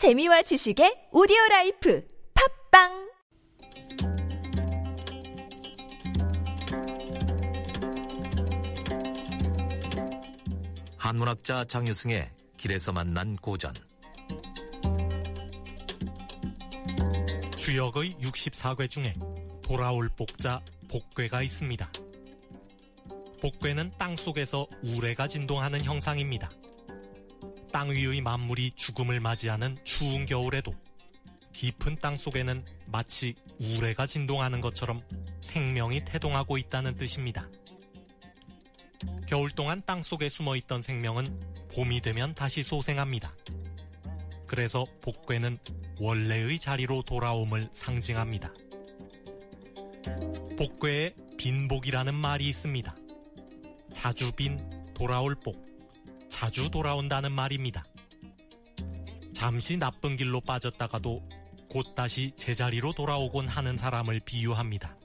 재미와 지식의 오디오 라이프 팟빵 한문학자 장유승의 길에서 만난 고전 주역의 64괘 중에 돌아올 복자 복괘가 있습니다. 복괘는 땅 속에서 우레가 진동하는 형상입니다. 땅 위의 만물이 죽음을 맞이하는 추운 겨울에도 깊은 땅 속에는 마치 우레가 진동하는 것처럼 생명이 태동하고 있다는 뜻입니다. 겨울 동안 땅 속에 숨어 있던 생명은 봄이 되면 다시 소생합니다. 그래서 복괴는 원래의 자리로 돌아옴을 상징합니다. 복괴에 빈복이라는 말이 있습니다. 자주 빈, 돌아올 복, 자주 돌아온다는 말입니다. 잠시 나쁜 길로 빠졌다가도 곧 다시 제자리로 돌아오곤 하는 사람을 비유합니다.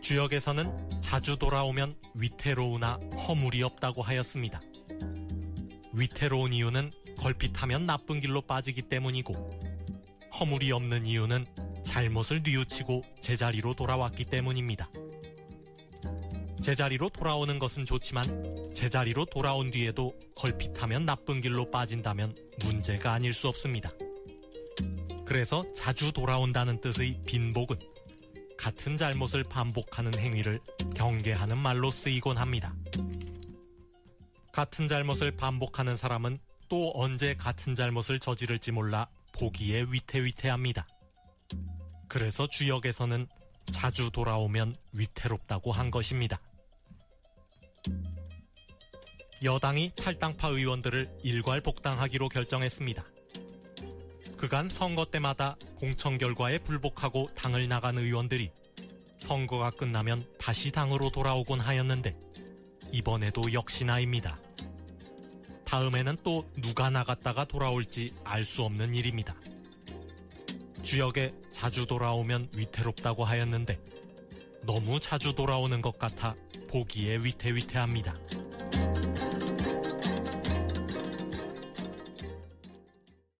주역에서는 자주 돌아오면 위태로우나 허물이 없다고 하였습니다. 위태로운 이유는 걸핏하면 나쁜 길로 빠지기 때문이고 허물이 없는 이유는 잘못을 뉘우치고 제자리로 돌아왔기 때문입니다. 제자리로 돌아오는 것은 좋지만 제자리로 돌아온 뒤에도 걸핏하면 나쁜 길로 빠진다면 문제가 아닐 수 없습니다. 그래서 자주 돌아온다는 뜻의 빈복은 같은 잘못을 반복하는 행위를 경계하는 말로 쓰이곤 합니다. 같은 잘못을 반복하는 사람은 또 언제 같은 잘못을 저지를지 몰라 보기에 위태위태합니다. 그래서 주역에서는 자주 돌아오면 위태롭다고 한 것입니다. 여당이 탈당파 의원들을 일괄 복당하기로 결정했습니다. 그간 선거 때마다 공천 결과에 불복하고 당을 나간 의원들이 선거가 끝나면 다시 당으로 돌아오곤 하였는데 이번에도 역시나입니다. 다음에는 또 누가 나갔다가 돌아올지 알 수 없는 일입니다. 주역에 자주 돌아오면 위태롭다고 하였는데 너무 자주 돌아오는 것 같아 보기에 위태위태합니다.